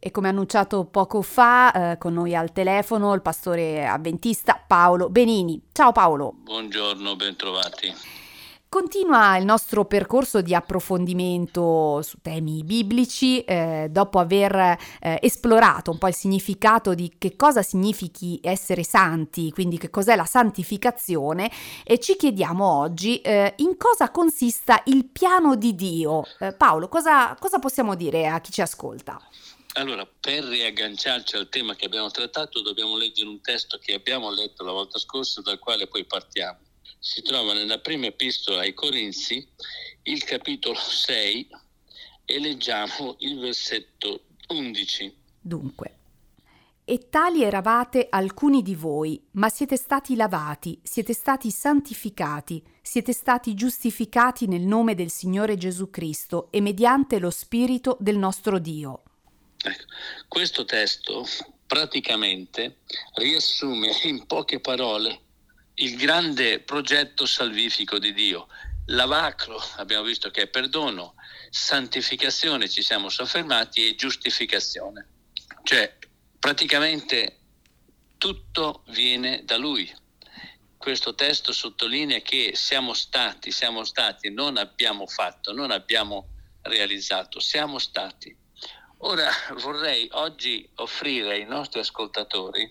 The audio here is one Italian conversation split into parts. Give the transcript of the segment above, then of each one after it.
E come annunciato poco fa, eh, con noi al telefono il pastore avventista Paolo Benini. Ciao Paolo. Buongiorno, bentrovati. Continua il nostro percorso di approfondimento su temi biblici eh, dopo aver eh, esplorato un po' il significato di che cosa significhi essere santi, quindi che cos'è la santificazione e ci chiediamo oggi eh, in cosa consista il piano di Dio. Eh, Paolo, cosa, cosa possiamo dire a chi ci ascolta? Allora, per riagganciarci al tema che abbiamo trattato, dobbiamo leggere un testo che abbiamo letto la volta scorsa, dal quale poi partiamo si trova nella prima epistola ai Corinzi, il capitolo 6, e leggiamo il versetto 11. Dunque, e tali eravate alcuni di voi, ma siete stati lavati, siete stati santificati, siete stati giustificati nel nome del Signore Gesù Cristo e mediante lo Spirito del nostro Dio. Ecco, questo testo praticamente riassume in poche parole il grande progetto salvifico di Dio. Lavacro abbiamo visto che è perdono, santificazione ci siamo soffermati e giustificazione. Cioè praticamente tutto viene da Lui. Questo testo sottolinea che siamo stati, siamo stati, non abbiamo fatto, non abbiamo realizzato, siamo stati. Ora vorrei oggi offrire ai nostri ascoltatori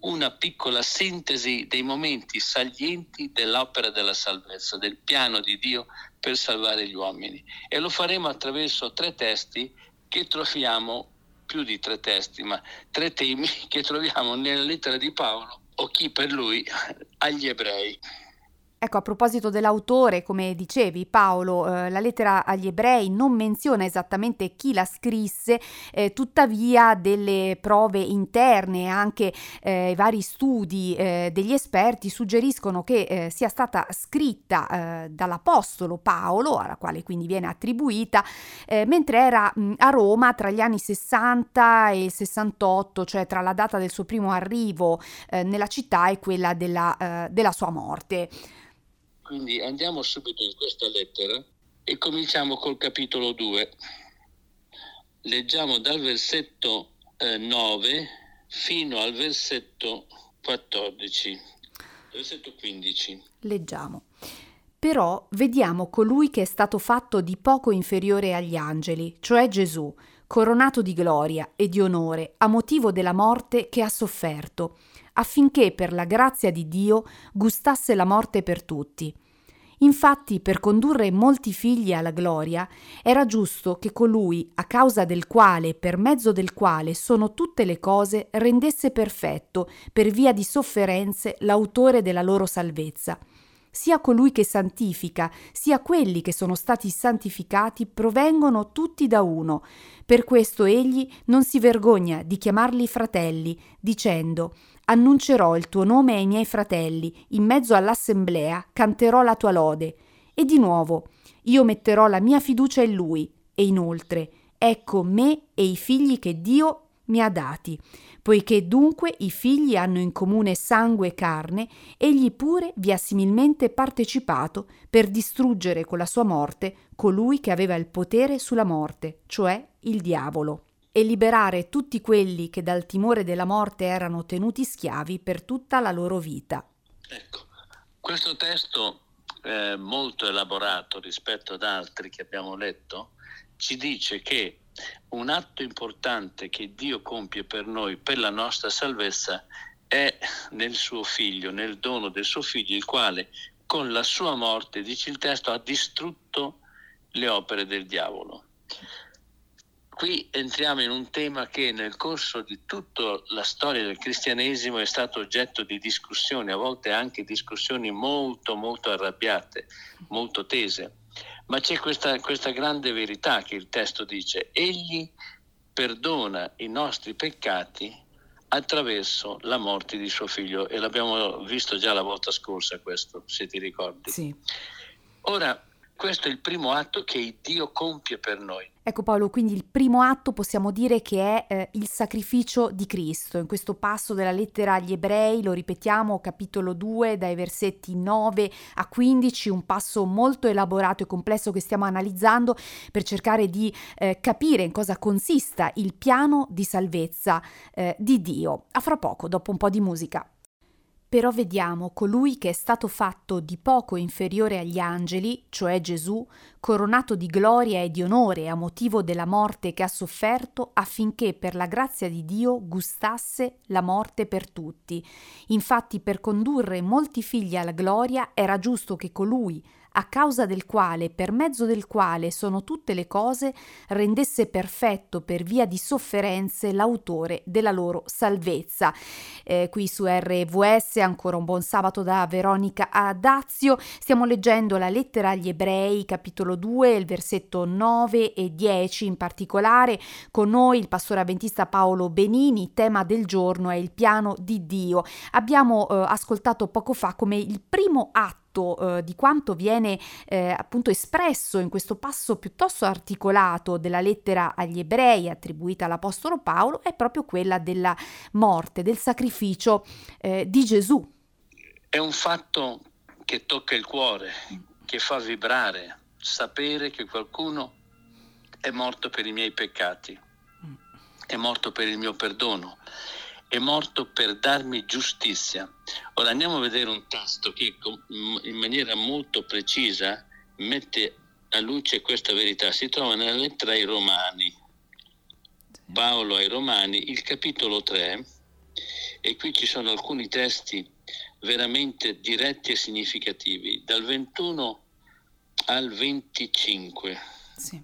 una piccola sintesi dei momenti salienti dell'opera della salvezza, del piano di Dio per salvare gli uomini. E lo faremo attraverso tre testi che troviamo, più di tre testi, ma tre temi che troviamo nella lettera di Paolo o chi per lui agli ebrei. Ecco, a proposito dell'autore, come dicevi Paolo, eh, la lettera agli ebrei non menziona esattamente chi la scrisse, eh, tuttavia delle prove interne, anche eh, vari studi eh, degli esperti suggeriscono che eh, sia stata scritta eh, dall'apostolo Paolo, alla quale quindi viene attribuita, mentre era mh, a Roma tra gli anni 60 e il 68, cioè tra la data del suo primo arrivo nella città e quella della, della sua morte. Quindi andiamo subito in questa lettera e cominciamo col capitolo 2. Leggiamo dal versetto eh, 9 fino al versetto 14. Versetto 15. Leggiamo. Però vediamo colui che è stato fatto di poco inferiore agli angeli, cioè Gesù, coronato di gloria e di onore a motivo della morte che ha sofferto affinché per la grazia di Dio gustasse la morte per tutti. Infatti, per condurre molti figli alla gloria, era giusto che colui, a causa del quale e per mezzo del quale sono tutte le cose, rendesse perfetto, per via di sofferenze, l'autore della loro salvezza. Sia colui che santifica, sia quelli che sono stati santificati provengono tutti da uno. Per questo egli non si vergogna di chiamarli fratelli, dicendo annuncerò il tuo nome ai miei fratelli, in mezzo all'assemblea canterò la tua lode. E di nuovo, io metterò la mia fiducia in lui, e inoltre, ecco me e i figli che Dio mi ha dati. Poiché dunque i figli hanno in comune sangue e carne, egli pure vi ha similmente partecipato per distruggere con la sua morte colui che aveva il potere sulla morte, cioè il diavolo e liberare tutti quelli che dal timore della morte erano tenuti schiavi per tutta la loro vita. Ecco, questo testo eh, molto elaborato rispetto ad altri che abbiamo letto ci dice che un atto importante che Dio compie per noi, per la nostra salvezza, è nel suo figlio, nel dono del suo figlio, il quale con la sua morte, dice il testo, ha distrutto le opere del diavolo qui entriamo in un tema che nel corso di tutta la storia del cristianesimo è stato oggetto di discussioni, a volte anche discussioni molto, molto arrabbiate, molto tese. Ma c'è questa, questa grande verità che il testo dice, egli perdona i nostri peccati attraverso la morte di suo figlio e l'abbiamo visto già la volta scorsa questo, se ti ricordi. Sì. Ora, questo è il primo atto che Dio compie per noi. Ecco Paolo, quindi il primo atto possiamo dire che è eh, il sacrificio di Cristo. In questo passo della lettera agli ebrei, lo ripetiamo, capitolo 2, dai versetti 9 a 15, un passo molto elaborato e complesso che stiamo analizzando per cercare di eh, capire in cosa consista il piano di salvezza eh, di Dio. A fra poco, dopo un po' di musica. Però vediamo colui che è stato fatto di poco inferiore agli angeli, cioè Gesù, coronato di gloria e di onore a motivo della morte che ha sofferto, affinché per la grazia di Dio gustasse la morte per tutti. Infatti per condurre molti figli alla gloria era giusto che colui, a causa del quale, per mezzo del quale sono tutte le cose, rendesse perfetto per via di sofferenze l'autore della loro salvezza. Eh, qui su RVS ancora un buon sabato da Veronica Adazio, stiamo leggendo la lettera agli ebrei, capitolo 2, il versetto 9 e 10 in particolare, con noi il pastore avventista Paolo Benini, tema del giorno è il piano di Dio. Abbiamo eh, ascoltato poco fa come il primo atto atto eh, di quanto viene eh, appunto espresso in questo passo piuttosto articolato della lettera agli ebrei attribuita all'Apostolo Paolo è proprio quella della morte, del sacrificio eh, di Gesù. È un fatto che tocca il cuore, che fa vibrare, sapere che qualcuno è morto per i miei peccati, è morto per il mio perdono è morto per darmi giustizia. Ora andiamo a vedere un testo che in maniera molto precisa mette a luce questa verità. Si trova nella lettera ai Romani, Paolo ai Romani, il capitolo 3, e qui ci sono alcuni testi veramente diretti e significativi, dal 21 al 25. Sì.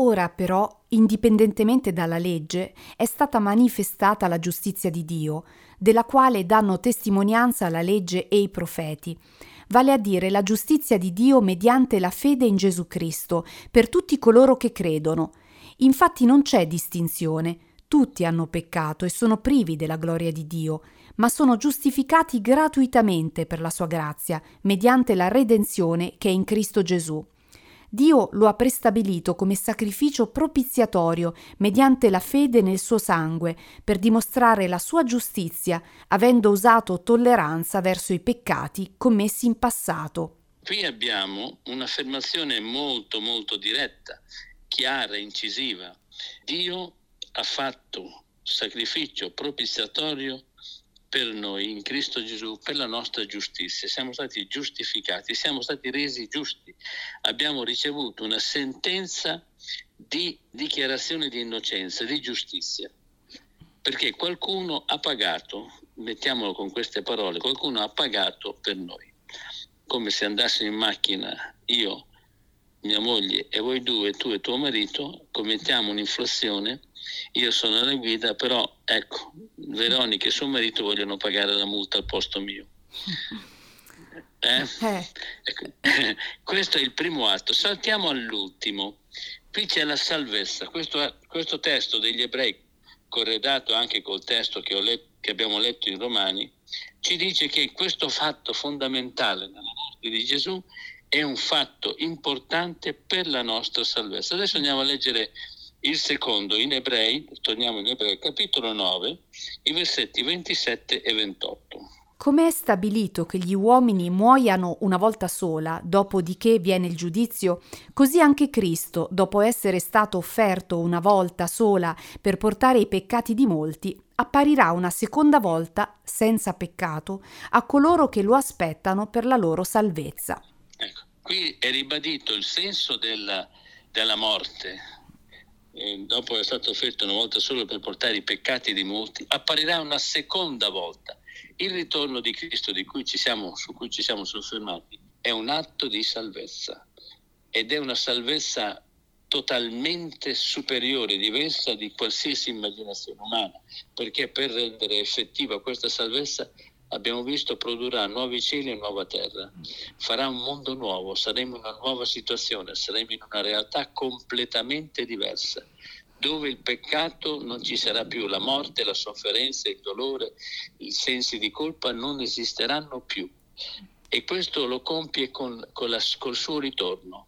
Ora però, indipendentemente dalla legge, è stata manifestata la giustizia di Dio, della quale danno testimonianza la legge e i profeti, vale a dire la giustizia di Dio mediante la fede in Gesù Cristo, per tutti coloro che credono. Infatti non c'è distinzione, tutti hanno peccato e sono privi della gloria di Dio, ma sono giustificati gratuitamente per la sua grazia, mediante la redenzione che è in Cristo Gesù. Dio lo ha prestabilito come sacrificio propiziatorio mediante la fede nel suo sangue, per dimostrare la sua giustizia, avendo usato tolleranza verso i peccati commessi in passato. Qui abbiamo un'affermazione molto molto diretta, chiara, incisiva. Dio ha fatto sacrificio propiziatorio per noi in Cristo Gesù, per la nostra giustizia. Siamo stati giustificati, siamo stati resi giusti. Abbiamo ricevuto una sentenza di dichiarazione di innocenza, di giustizia. Perché qualcuno ha pagato, mettiamolo con queste parole, qualcuno ha pagato per noi. Come se andassimo in macchina io, mia moglie e voi due, tu e tuo marito, commettiamo un'inflazione io sono alla guida, però ecco, Veronica e suo marito vogliono pagare la multa al posto mio. Eh? Eh. Ecco, questo è il primo atto. Saltiamo all'ultimo. Qui c'è la salvezza. Questo, questo testo degli ebrei, corredato anche col testo che, let, che, abbiamo letto in Romani, ci dice che questo fatto fondamentale nella morte di Gesù è un fatto importante per la nostra salvezza. Adesso andiamo a leggere il secondo in Ebrei, torniamo in Ebrei, capitolo 9, i versetti 27 e 28. Come è stabilito che gli uomini muoiano una volta sola, dopodiché viene il giudizio, così anche Cristo, dopo essere stato offerto una volta sola per portare i peccati di molti, apparirà una seconda volta senza peccato a coloro che lo aspettano per la loro salvezza. Ecco, qui è ribadito il senso della, della morte, dopo essere stato offerto una volta solo per portare i peccati di molti, apparirà una seconda volta. Il ritorno di Cristo di cui siamo, su cui ci siamo soffermati è un atto di salvezza ed è una salvezza totalmente superiore, diversa di qualsiasi immaginazione umana, perché per rendere effettiva questa salvezza abbiamo visto produrrà nuovi cieli e nuova terra, farà un mondo nuovo, saremo in una nuova situazione, saremo in una realtà completamente diversa, dove il peccato non ci sarà più, la morte, la sofferenza, il dolore, i sensi di colpa non esisteranno più. e questo lo compie con, con la, col suo ritorno.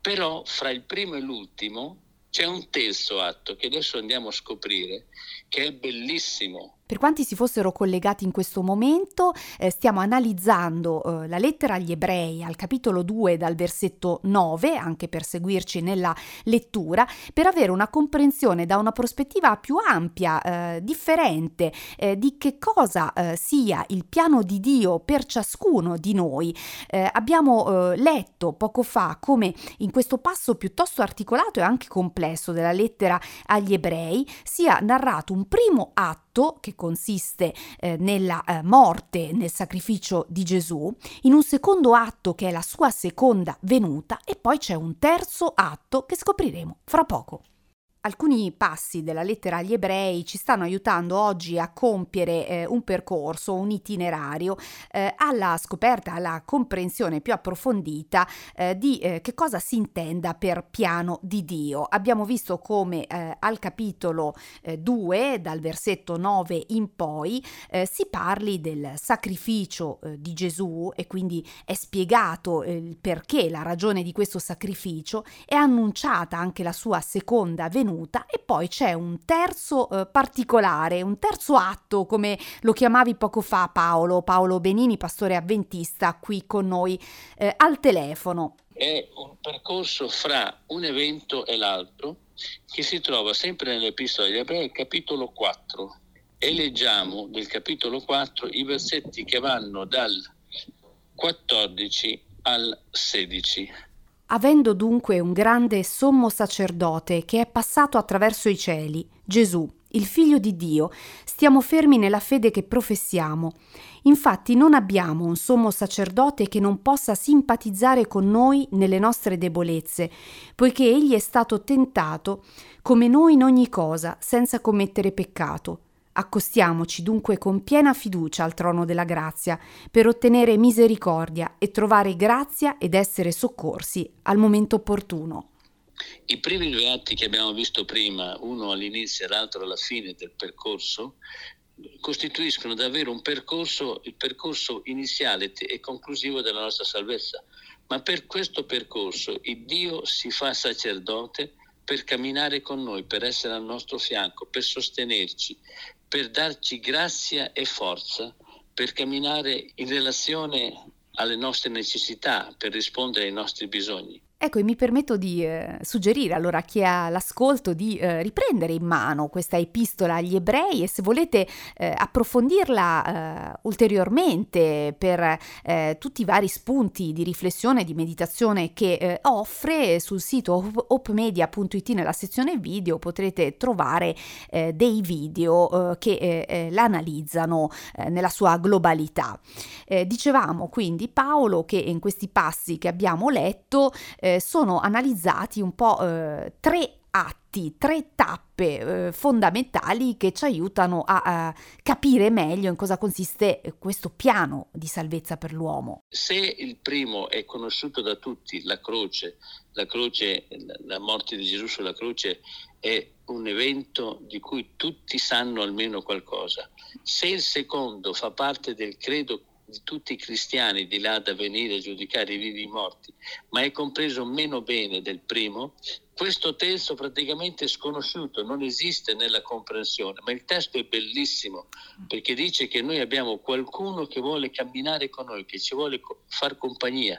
Però fra il primo e l'ultimo c'è un terzo atto che adesso andiamo a scoprire, che è bellissimo, per quanti si fossero collegati in questo momento, eh, stiamo analizzando eh, la lettera agli ebrei al capitolo 2 dal versetto 9, anche per seguirci nella lettura, per avere una comprensione da una prospettiva più ampia, eh, differente, eh, di che cosa eh, sia il piano di Dio per ciascuno di noi. Eh, abbiamo letto poco fa come in questo passo piuttosto articolato e anche complesso della lettera agli ebrei sia narrato un primo atto atto che consiste eh, nella eh, morte, nel sacrificio di Gesù, in un secondo atto che è la sua seconda venuta e poi c'è un terzo atto che scopriremo fra poco. Alcuni passi della lettera agli ebrei ci stanno aiutando oggi a compiere eh, un percorso, un itinerario eh, alla scoperta, alla comprensione più approfondita eh, di eh, che cosa si intenda per piano di Dio. Abbiamo visto come eh, al capitolo 2, eh, dal versetto 9 in poi, si parli del sacrificio di Gesù e quindi è spiegato il perché, la ragione di questo sacrificio, è annunciata anche la sua seconda venuta venuta e poi c'è un terzo eh, particolare, un terzo atto, come lo chiamavi poco fa Paolo, Paolo Benini, pastore avventista, qui con noi eh, al telefono. È un percorso fra un evento e l'altro che si trova sempre nell'Epistola degli Ebrei, capitolo 4. E leggiamo del capitolo 4 i versetti che vanno dal 14 al 16. Avendo dunque un grande sommo sacerdote che è passato attraverso i cieli, Gesù, il Figlio di Dio, stiamo fermi nella fede che professiamo. Infatti non abbiamo un sommo sacerdote che non possa simpatizzare con noi nelle nostre debolezze, poiché egli è stato tentato come noi in ogni cosa, senza commettere peccato. Accostiamoci dunque con piena fiducia al trono della grazia per ottenere misericordia e trovare grazia ed essere soccorsi al momento opportuno. I primi due atti che abbiamo visto prima, uno all'inizio e l'altro alla fine del percorso, costituiscono davvero un percorso, il percorso iniziale e conclusivo della nostra salvezza. Ma per questo percorso il Dio si fa sacerdote per camminare con noi, per essere al nostro fianco, per sostenerci, per darci grazia e forza per camminare in relazione alle nostre necessità, per rispondere ai nostri bisogni. Ecco, e mi permetto di eh, suggerire allora a chi ha l'ascolto di eh, riprendere in mano questa epistola agli ebrei e se volete eh, approfondirla eh, ulteriormente per eh, tutti i vari spunti di riflessione e di meditazione che eh, offre sul sito opmedia.it nella sezione video potrete trovare dei video che l'analizzano nella sua globalità. dicevamo quindi Paolo che in questi passi che abbiamo letto sono analizzati un po' eh, tre atti, tre tappe eh, fondamentali che ci aiutano a, a, capire meglio in cosa consiste questo piano di salvezza per l'uomo. Se il primo è conosciuto da tutti, la croce, la croce, la morte di Gesù sulla croce è un evento di cui tutti sanno almeno qualcosa. Se il secondo fa parte del credo di tutti i cristiani di là da venire a giudicare i vivi e i morti, ma è compreso meno bene del primo, questo testo praticamente è sconosciuto, non esiste nella comprensione, ma il testo è bellissimo perché dice che noi abbiamo qualcuno che vuole camminare con noi, che ci vuole far compagnia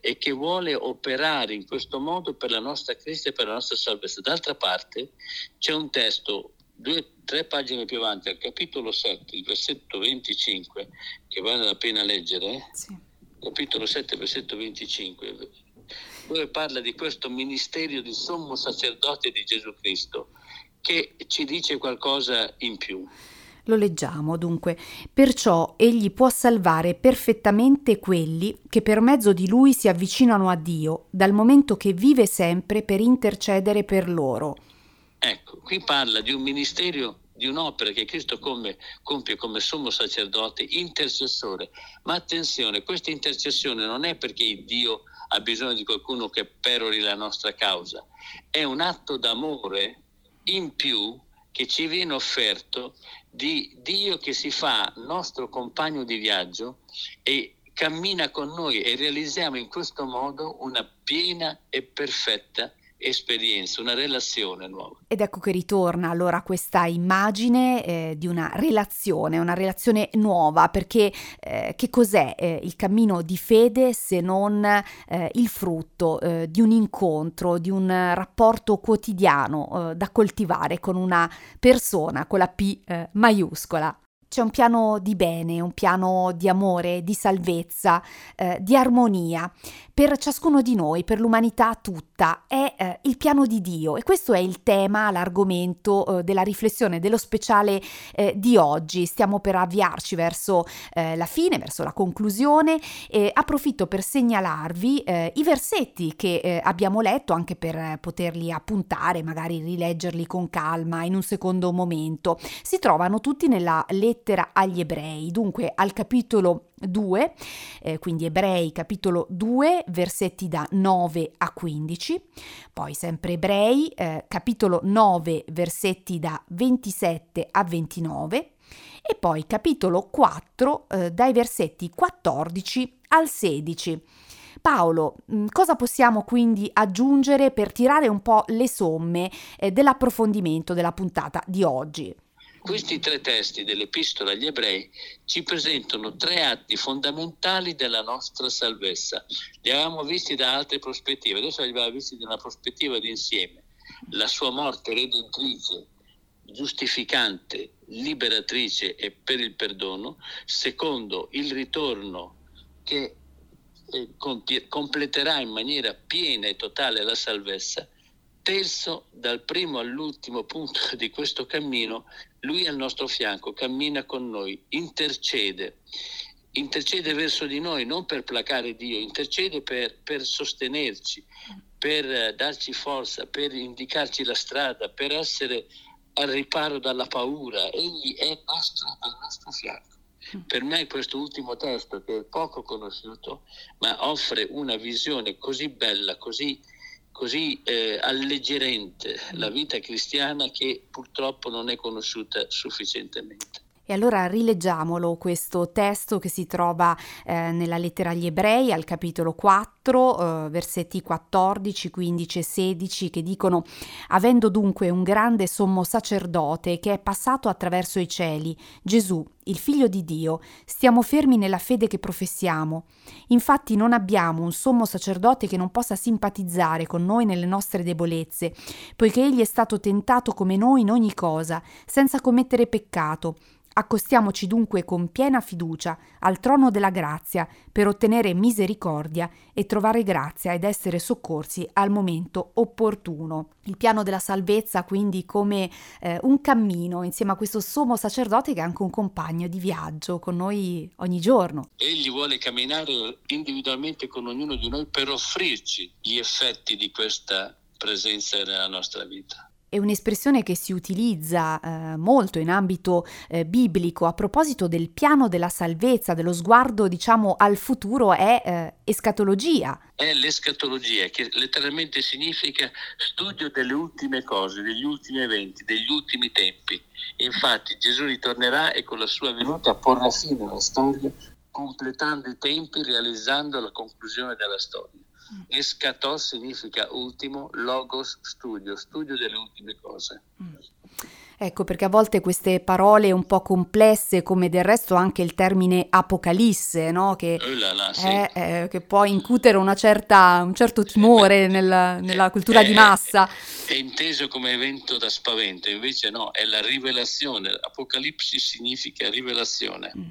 e che vuole operare in questo modo per la nostra Cristo e per la nostra salvezza. D'altra parte c'è un testo due, tre pagine più avanti, al capitolo 7, il versetto 25, che vale la pena leggere, sì. capitolo 7, versetto 25, dove parla di questo ministero di sommo sacerdote di Gesù Cristo, che ci dice qualcosa in più. Lo leggiamo dunque. Perciò egli può salvare perfettamente quelli che per mezzo di lui si avvicinano a Dio, dal momento che vive sempre per intercedere per loro. Ecco, qui parla di un ministero, di un'opera che Cristo come, compie come sommo sacerdote, intercessore. Ma attenzione, questa intercessione non è perché Dio ha bisogno di qualcuno che perori la nostra causa, è un atto d'amore in più che ci viene offerto di Dio che si fa nostro compagno di viaggio e cammina con noi e realizziamo in questo modo una piena e perfetta esperienza, una relazione nuova. Ed ecco che ritorna allora questa immagine eh, di una relazione, una relazione nuova, perché eh, che cos'è eh, il cammino di fede se non eh, il frutto eh, di un incontro, di un rapporto quotidiano eh, da coltivare con una persona con la P maiuscola? C'è un piano di bene, un piano di amore, di salvezza, eh, di armonia per ciascuno di noi, per l'umanità tutta. È eh, il piano di Dio e questo è il tema, l'argomento eh, della riflessione, dello speciale eh, di oggi. Stiamo per avviarci verso eh, la fine, verso la conclusione e approfitto per segnalarvi eh, i versetti che abbiamo letto anche per poterli appuntare, magari rileggerli con calma in un secondo momento. Si trovano tutti nella lettera agli ebrei, dunque al capitolo 2, eh, quindi ebrei capitolo 2, versetti da 9 a 15, poi sempre ebrei eh, capitolo 9, versetti da 27 a 29 e poi capitolo 4 eh, dai versetti 14 al 16. Paolo, mm, cosa possiamo quindi aggiungere per tirare un po' le somme eh, dell'approfondimento della puntata di oggi? Questi tre testi dell'Epistola agli Ebrei ci presentano tre atti fondamentali della nostra salvezza. Li avevamo visti da altre prospettive, adesso li abbiamo visti da una prospettiva d'insieme. La sua morte redentrice, giustificante, liberatrice e per il perdono. Secondo, il ritorno che eh, completerà in maniera piena e totale la salvezza Terzo, dal primo all'ultimo punto di questo cammino, lui è al nostro fianco, cammina con noi, intercede, intercede verso di noi non per placare Dio, intercede per, per sostenerci, per eh, darci forza, per indicarci la strada, per essere al riparo dalla paura. Egli è nostro, al nostro fianco. Per me questo ultimo testo, che è poco conosciuto, ma offre una visione così bella, così così eh, alleggerente la vita cristiana che purtroppo non è conosciuta sufficientemente. E allora rileggiamolo questo testo che si trova eh, nella lettera agli ebrei al capitolo 4, eh, versetti 14, 15 e 16 che dicono avendo dunque un grande sommo sacerdote che è passato attraverso i cieli, Gesù, il figlio di Dio, stiamo fermi nella fede che professiamo. Infatti non abbiamo un sommo sacerdote che non possa simpatizzare con noi nelle nostre debolezze, poiché egli è stato tentato come noi in ogni cosa, senza commettere peccato Accostiamoci dunque con piena fiducia al trono della grazia per ottenere misericordia e trovare grazia ed essere soccorsi al momento opportuno. Il piano della salvezza quindi come eh, un cammino insieme a questo sommo sacerdote che è anche un compagno di viaggio con noi ogni giorno. Egli vuole camminare individualmente con ognuno di noi per offrirci gli effetti di questa presenza nella nostra vita è un'espressione che si utilizza eh, molto in ambito eh, biblico a proposito del piano della salvezza, dello sguardo diciamo al futuro, è eh, escatologia. È l'escatologia che letteralmente significa studio delle ultime cose, degli ultimi eventi, degli ultimi tempi. Infatti Gesù ritornerà e con la sua venuta porrà fine alla storia, completando i tempi, realizzando la conclusione della storia. Escatos significa ultimo, logos studio, studio delle ultime cose. Mm. Ecco perché a volte queste parole un po' complesse, come del resto anche il termine apocalisse, no? che, oh là là, sì. è, eh, che, può incutere certa, un certo timore nella, nella cultura è, di massa. È, è, inteso come evento da spavento, invece no, è la rivelazione. Apocalipsi significa rivelazione. Mm.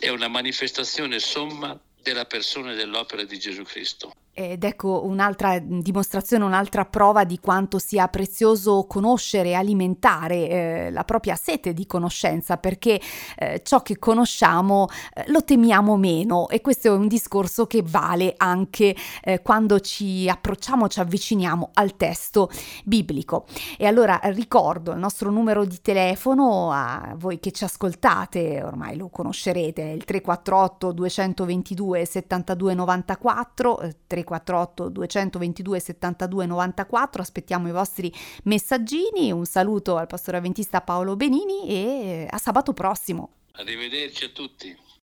È una manifestazione somma della persona e dell'opera di Gesù Cristo. Ed ecco un'altra dimostrazione, un'altra prova di quanto sia prezioso conoscere e alimentare eh, la propria sete di conoscenza, perché eh, ciò che conosciamo eh, lo temiamo meno e questo è un discorso che vale anche eh, quando ci approcciamo, ci avviciniamo al testo biblico. E allora ricordo il nostro numero di telefono a voi che ci ascoltate, ormai lo conoscerete, è il 348 222 72 94 348 348 222 72 94, aspettiamo i vostri messaggini, un saluto al pastore avventista Paolo Benini e a sabato prossimo. Arrivederci a tutti.